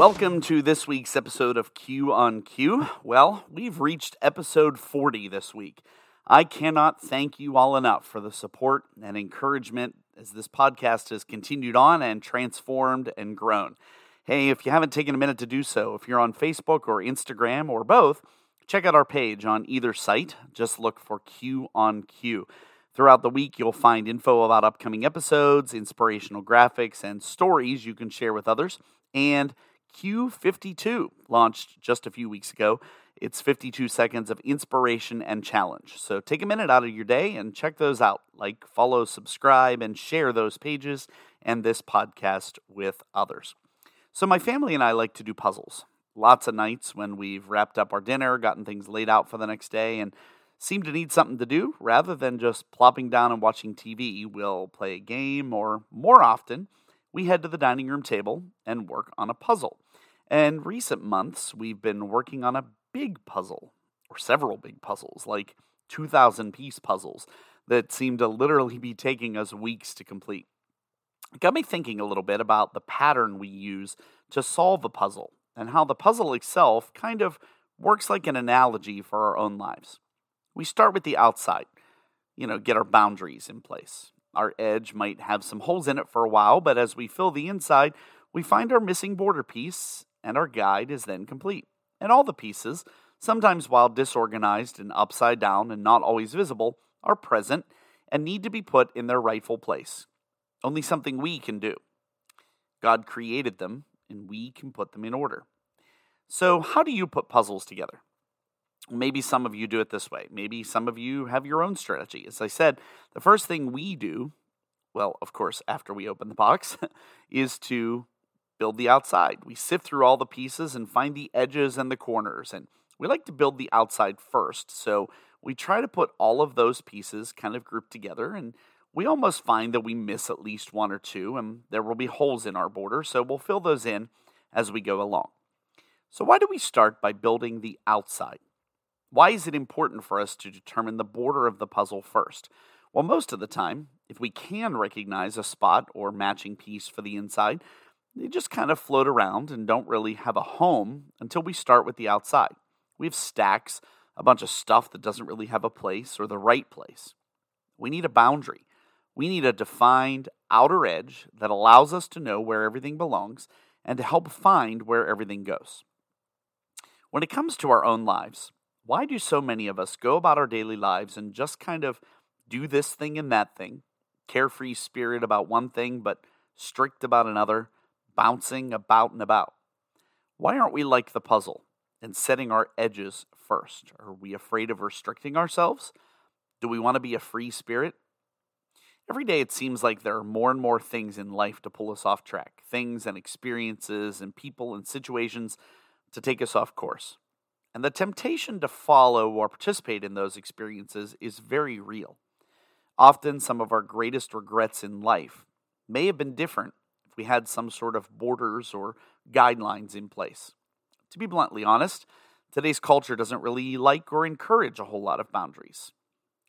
Welcome to this week's episode of Q on Q. Well, we've reached episode 40 this week. I cannot thank you all enough for the support and encouragement as this podcast has continued on and transformed and grown. Hey, if you haven't taken a minute to do so, if you're on Facebook or Instagram or both, check out our page on either site. Just look for Q on Q. Throughout the week, you'll find info about upcoming episodes, inspirational graphics, and stories you can share with others. And Q52 launched just a few weeks ago. It's 52 seconds of inspiration and challenge. So take a minute out of your day and check those out. Like, follow, subscribe, and share those pages and this podcast with others. So, my family and I like to do puzzles. Lots of nights when we've wrapped up our dinner, gotten things laid out for the next day, and seem to need something to do rather than just plopping down and watching TV, we'll play a game, or more often, we head to the dining room table and work on a puzzle. And recent months, we've been working on a big puzzle, or several big puzzles, like 2,000 piece puzzles that seem to literally be taking us weeks to complete. It got me thinking a little bit about the pattern we use to solve a puzzle and how the puzzle itself kind of works like an analogy for our own lives. We start with the outside, you know, get our boundaries in place. Our edge might have some holes in it for a while, but as we fill the inside, we find our missing border piece and our guide is then complete. And all the pieces, sometimes while disorganized and upside down and not always visible, are present and need to be put in their rightful place. Only something we can do. God created them, and we can put them in order. So, how do you put puzzles together? Maybe some of you do it this way. Maybe some of you have your own strategy. As I said, the first thing we do, well, of course, after we open the box, is to build the outside. We sift through all the pieces and find the edges and the corners. And we like to build the outside first. So we try to put all of those pieces kind of grouped together. And we almost find that we miss at least one or two, and there will be holes in our border. So we'll fill those in as we go along. So, why do we start by building the outside? Why is it important for us to determine the border of the puzzle first? Well, most of the time, if we can recognize a spot or matching piece for the inside, they just kind of float around and don't really have a home until we start with the outside. We have stacks, a bunch of stuff that doesn't really have a place or the right place. We need a boundary. We need a defined outer edge that allows us to know where everything belongs and to help find where everything goes. When it comes to our own lives, why do so many of us go about our daily lives and just kind of do this thing and that thing, carefree spirit about one thing, but strict about another? bouncing about and about. Why aren't we like the puzzle and setting our edges first? Are we afraid of restricting ourselves? Do we want to be a free spirit? Every day it seems like there are more and more things in life to pull us off track things and experiences and people and situations to take us off course. And the temptation to follow or participate in those experiences is very real. Often, some of our greatest regrets in life may have been different if we had some sort of borders or guidelines in place. To be bluntly honest, today's culture doesn't really like or encourage a whole lot of boundaries.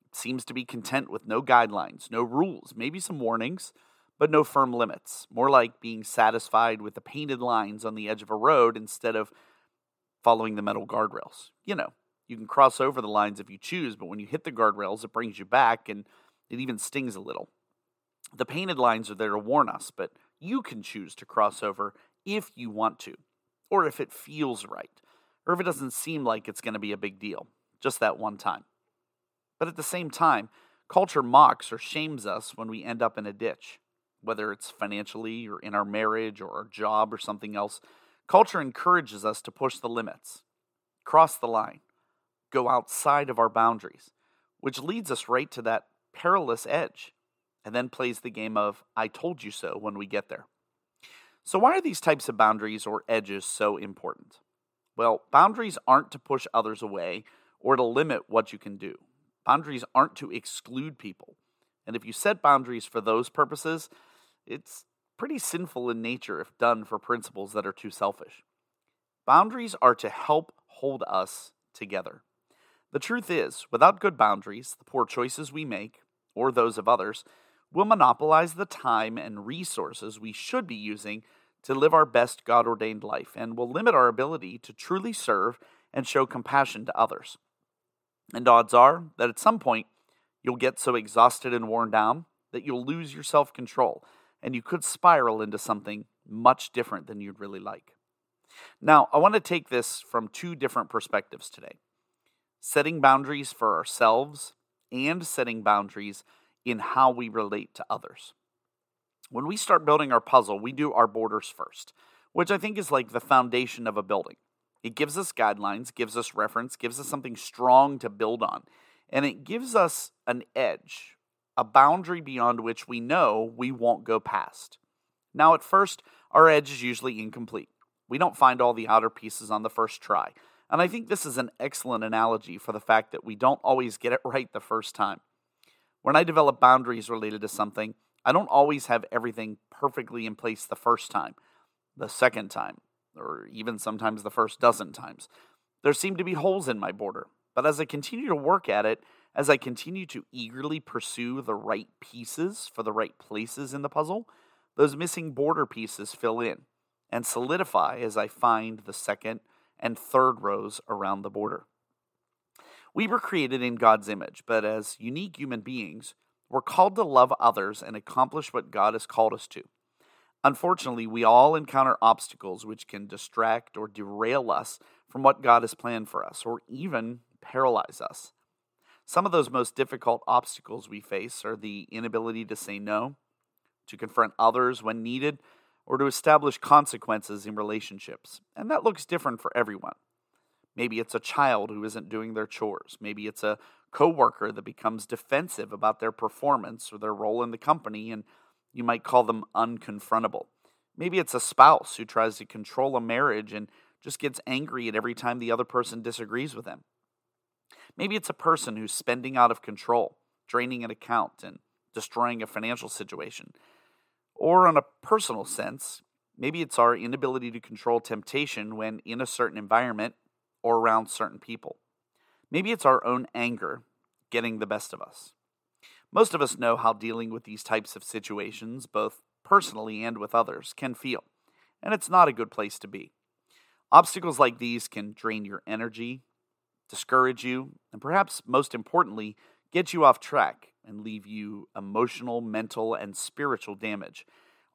It seems to be content with no guidelines, no rules, maybe some warnings, but no firm limits. More like being satisfied with the painted lines on the edge of a road instead of following the metal guardrails. You know, you can cross over the lines if you choose, but when you hit the guardrails, it brings you back and it even stings a little. The painted lines are there to warn us, but you can choose to cross over if you want to, or if it feels right, or if it doesn't seem like it's going to be a big deal, just that one time. But at the same time, culture mocks or shames us when we end up in a ditch, whether it's financially or in our marriage or our job or something else. Culture encourages us to push the limits, cross the line, go outside of our boundaries, which leads us right to that perilous edge and then plays the game of I told you so when we get there. So, why are these types of boundaries or edges so important? Well, boundaries aren't to push others away or to limit what you can do. Boundaries aren't to exclude people. And if you set boundaries for those purposes, it's pretty sinful in nature if done for principles that are too selfish. Boundaries are to help hold us together. The truth is, without good boundaries, the poor choices we make, or those of others, will monopolize the time and resources we should be using to live our best God ordained life and will limit our ability to truly serve and show compassion to others. And odds are that at some point you'll get so exhausted and worn down that you'll lose your self control and you could spiral into something much different than you'd really like. Now, I want to take this from two different perspectives today setting boundaries for ourselves and setting boundaries in how we relate to others. When we start building our puzzle, we do our borders first, which I think is like the foundation of a building. It gives us guidelines, gives us reference, gives us something strong to build on, and it gives us an edge, a boundary beyond which we know we won't go past. Now, at first, our edge is usually incomplete. We don't find all the outer pieces on the first try. And I think this is an excellent analogy for the fact that we don't always get it right the first time. When I develop boundaries related to something, I don't always have everything perfectly in place the first time, the second time, or even sometimes the first dozen times. There seem to be holes in my border, but as I continue to work at it, as I continue to eagerly pursue the right pieces for the right places in the puzzle, those missing border pieces fill in and solidify as I find the second and third rows around the border. We were created in God's image, but as unique human beings, we're called to love others and accomplish what God has called us to. Unfortunately, we all encounter obstacles which can distract or derail us from what God has planned for us, or even paralyze us. Some of those most difficult obstacles we face are the inability to say no, to confront others when needed, or to establish consequences in relationships. And that looks different for everyone. Maybe it's a child who isn't doing their chores. Maybe it's a coworker that becomes defensive about their performance or their role in the company and you might call them unconfrontable. Maybe it's a spouse who tries to control a marriage and just gets angry at every time the other person disagrees with them. Maybe it's a person who's spending out of control, draining an account and destroying a financial situation. Or, on a personal sense, maybe it's our inability to control temptation when in a certain environment or around certain people. Maybe it's our own anger getting the best of us. Most of us know how dealing with these types of situations, both personally and with others, can feel, and it's not a good place to be. Obstacles like these can drain your energy, discourage you, and perhaps most importantly, get you off track and leave you emotional, mental, and spiritual damage.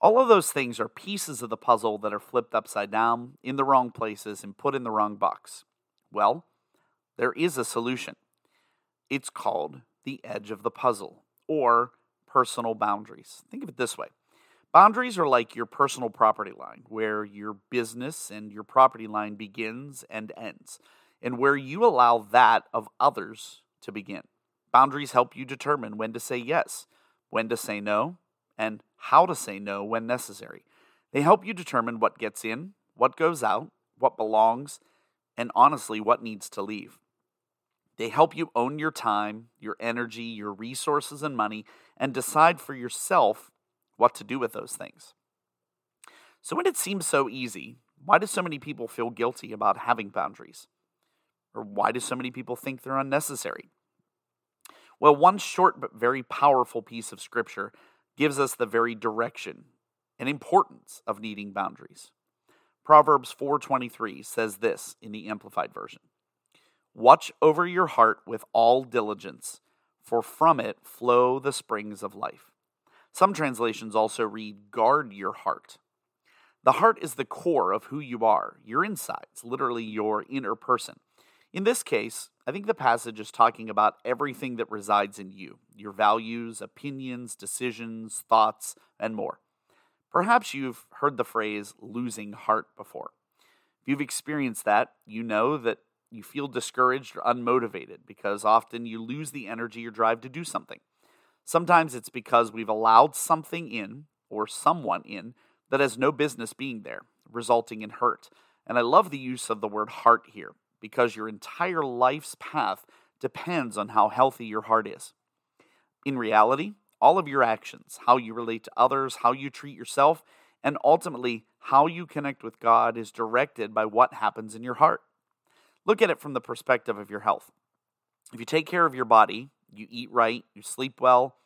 All of those things are pieces of the puzzle that are flipped upside down in the wrong places and put in the wrong box. Well, there is a solution. It's called the edge of the puzzle or personal boundaries. Think of it this way boundaries are like your personal property line, where your business and your property line begins and ends, and where you allow that of others to begin. Boundaries help you determine when to say yes, when to say no, and how to say no when necessary. They help you determine what gets in, what goes out, what belongs, and honestly, what needs to leave. They help you own your time, your energy, your resources, and money, and decide for yourself what to do with those things. So, when it seems so easy, why do so many people feel guilty about having boundaries? Or why do so many people think they're unnecessary? Well, one short but very powerful piece of scripture gives us the very direction and importance of needing boundaries. Proverbs 4:23 says this in the amplified version. Watch over your heart with all diligence, for from it flow the springs of life. Some translations also read guard your heart. The heart is the core of who you are, your insides, literally your inner person. In this case, I think the passage is talking about everything that resides in you your values, opinions, decisions, thoughts, and more. Perhaps you've heard the phrase losing heart before. If you've experienced that, you know that you feel discouraged or unmotivated because often you lose the energy or drive to do something. Sometimes it's because we've allowed something in or someone in that has no business being there, resulting in hurt. And I love the use of the word heart here because your entire life's path depends on how healthy your heart is. In reality, all of your actions, how you relate to others, how you treat yourself, and ultimately how you connect with God is directed by what happens in your heart. Look at it from the perspective of your health. If you take care of your body, you eat right, you sleep well,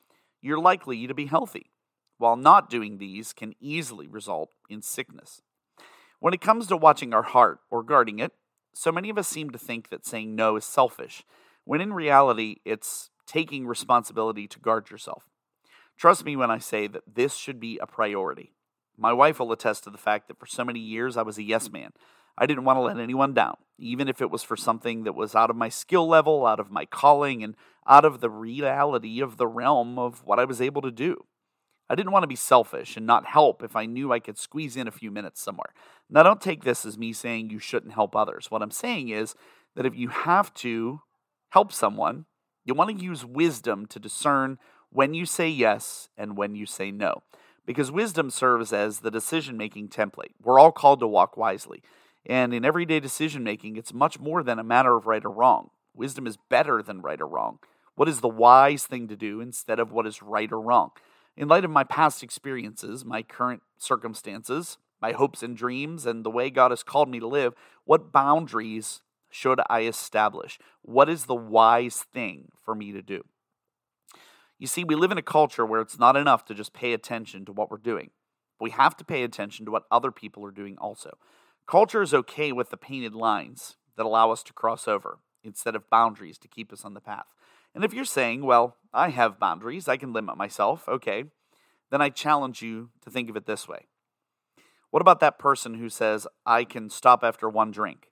you're likely to be healthy. while not doing these can easily result in sickness. When it comes to watching our heart or guarding it, so many of us seem to think that saying no is selfish, when in reality, it's taking responsibility to guard yourself. Trust me when I say that this should be a priority. My wife will attest to the fact that for so many years I was a yes man. I didn't want to let anyone down, even if it was for something that was out of my skill level, out of my calling, and out of the reality of the realm of what I was able to do. I didn't want to be selfish and not help if I knew I could squeeze in a few minutes somewhere. Now, don't take this as me saying you shouldn't help others. What I'm saying is that if you have to help someone, you want to use wisdom to discern when you say yes and when you say no. Because wisdom serves as the decision making template. We're all called to walk wisely. And in everyday decision making, it's much more than a matter of right or wrong. Wisdom is better than right or wrong. What is the wise thing to do instead of what is right or wrong? In light of my past experiences, my current circumstances, my hopes and dreams, and the way God has called me to live, what boundaries should I establish? What is the wise thing for me to do? You see, we live in a culture where it's not enough to just pay attention to what we're doing. We have to pay attention to what other people are doing also. Culture is okay with the painted lines that allow us to cross over instead of boundaries to keep us on the path. And if you're saying, well, I have boundaries, I can limit myself, okay, then I challenge you to think of it this way. What about that person who says, I can stop after one drink,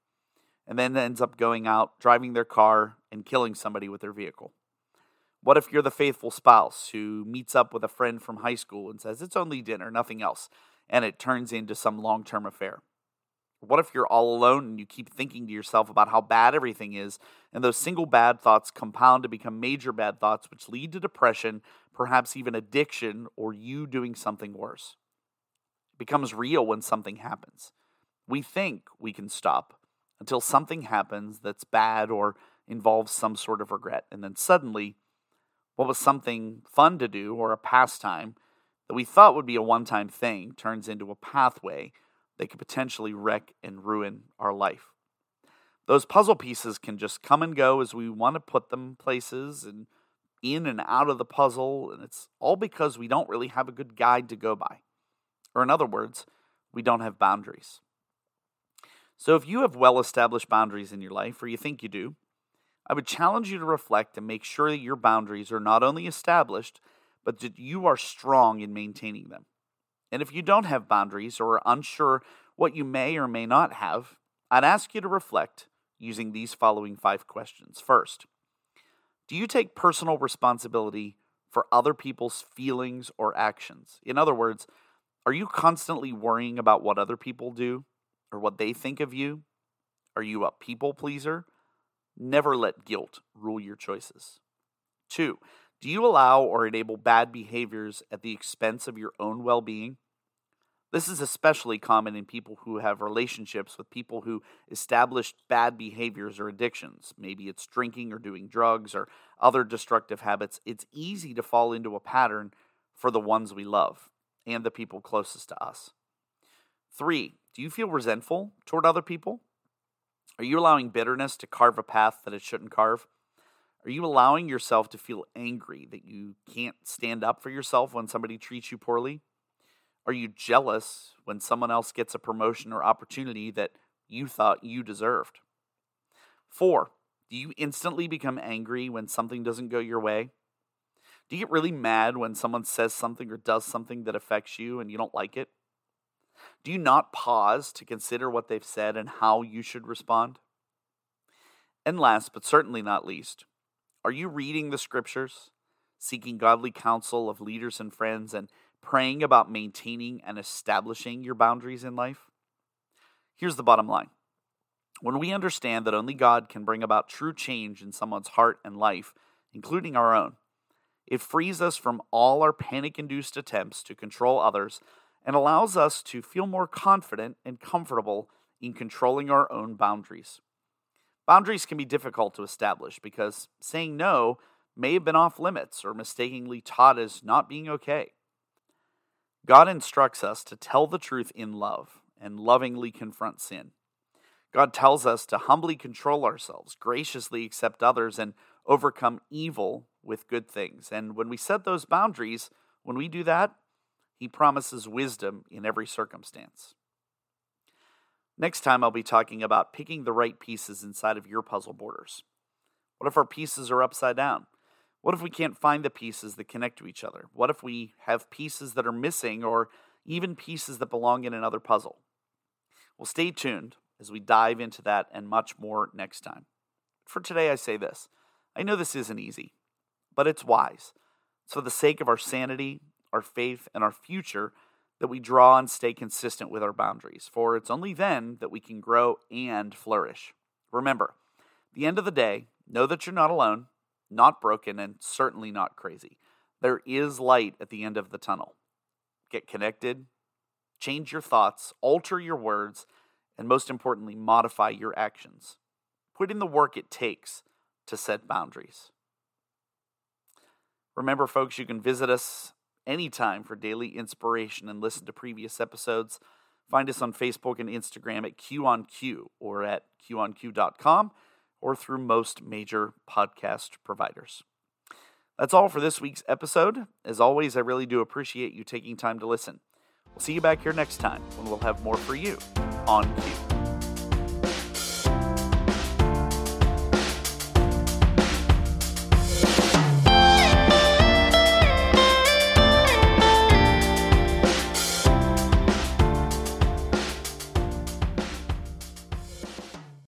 and then ends up going out, driving their car, and killing somebody with their vehicle? What if you're the faithful spouse who meets up with a friend from high school and says, It's only dinner, nothing else, and it turns into some long term affair? What if you're all alone and you keep thinking to yourself about how bad everything is, and those single bad thoughts compound to become major bad thoughts, which lead to depression, perhaps even addiction, or you doing something worse? It becomes real when something happens. We think we can stop until something happens that's bad or involves some sort of regret, and then suddenly, what was something fun to do or a pastime that we thought would be a one time thing turns into a pathway they could potentially wreck and ruin our life. Those puzzle pieces can just come and go as we want to put them places and in and out of the puzzle, and it's all because we don't really have a good guide to go by. Or, in other words, we don't have boundaries. So, if you have well established boundaries in your life, or you think you do, I would challenge you to reflect and make sure that your boundaries are not only established, but that you are strong in maintaining them. And if you don't have boundaries or are unsure what you may or may not have, I'd ask you to reflect using these following five questions. First, do you take personal responsibility for other people's feelings or actions? In other words, are you constantly worrying about what other people do or what they think of you? Are you a people pleaser? Never let guilt rule your choices. Two, do you allow or enable bad behaviors at the expense of your own well being? This is especially common in people who have relationships with people who established bad behaviors or addictions. Maybe it's drinking or doing drugs or other destructive habits. It's easy to fall into a pattern for the ones we love and the people closest to us. Three, do you feel resentful toward other people? Are you allowing bitterness to carve a path that it shouldn't carve? Are you allowing yourself to feel angry that you can't stand up for yourself when somebody treats you poorly? Are you jealous when someone else gets a promotion or opportunity that you thought you deserved? Four, do you instantly become angry when something doesn't go your way? Do you get really mad when someone says something or does something that affects you and you don't like it? Do you not pause to consider what they've said and how you should respond? And last, but certainly not least, are you reading the scriptures, seeking godly counsel of leaders and friends, and praying about maintaining and establishing your boundaries in life? Here's the bottom line when we understand that only God can bring about true change in someone's heart and life, including our own, it frees us from all our panic induced attempts to control others and allows us to feel more confident and comfortable in controlling our own boundaries. Boundaries can be difficult to establish because saying no may have been off limits or mistakenly taught as not being okay. God instructs us to tell the truth in love and lovingly confront sin. God tells us to humbly control ourselves, graciously accept others, and overcome evil with good things. And when we set those boundaries, when we do that, He promises wisdom in every circumstance. Next time, I'll be talking about picking the right pieces inside of your puzzle borders. What if our pieces are upside down? What if we can't find the pieces that connect to each other? What if we have pieces that are missing or even pieces that belong in another puzzle? Well, stay tuned as we dive into that and much more next time. For today, I say this I know this isn't easy, but it's wise. It's for the sake of our sanity, our faith, and our future that we draw and stay consistent with our boundaries, for it's only then that we can grow and flourish. Remember, the end of the day, know that you're not alone, not broken, and certainly not crazy. There is light at the end of the tunnel. Get connected, change your thoughts, alter your words, and most importantly, modify your actions. Put in the work it takes to set boundaries. Remember, folks, you can visit us anytime for daily inspiration and listen to previous episodes. Find us on Facebook and Instagram at Q on Q or at QOnQ.com or through most major podcast providers. That's all for this week's episode. As always, I really do appreciate you taking time to listen. We'll see you back here next time when we'll have more for you on Q.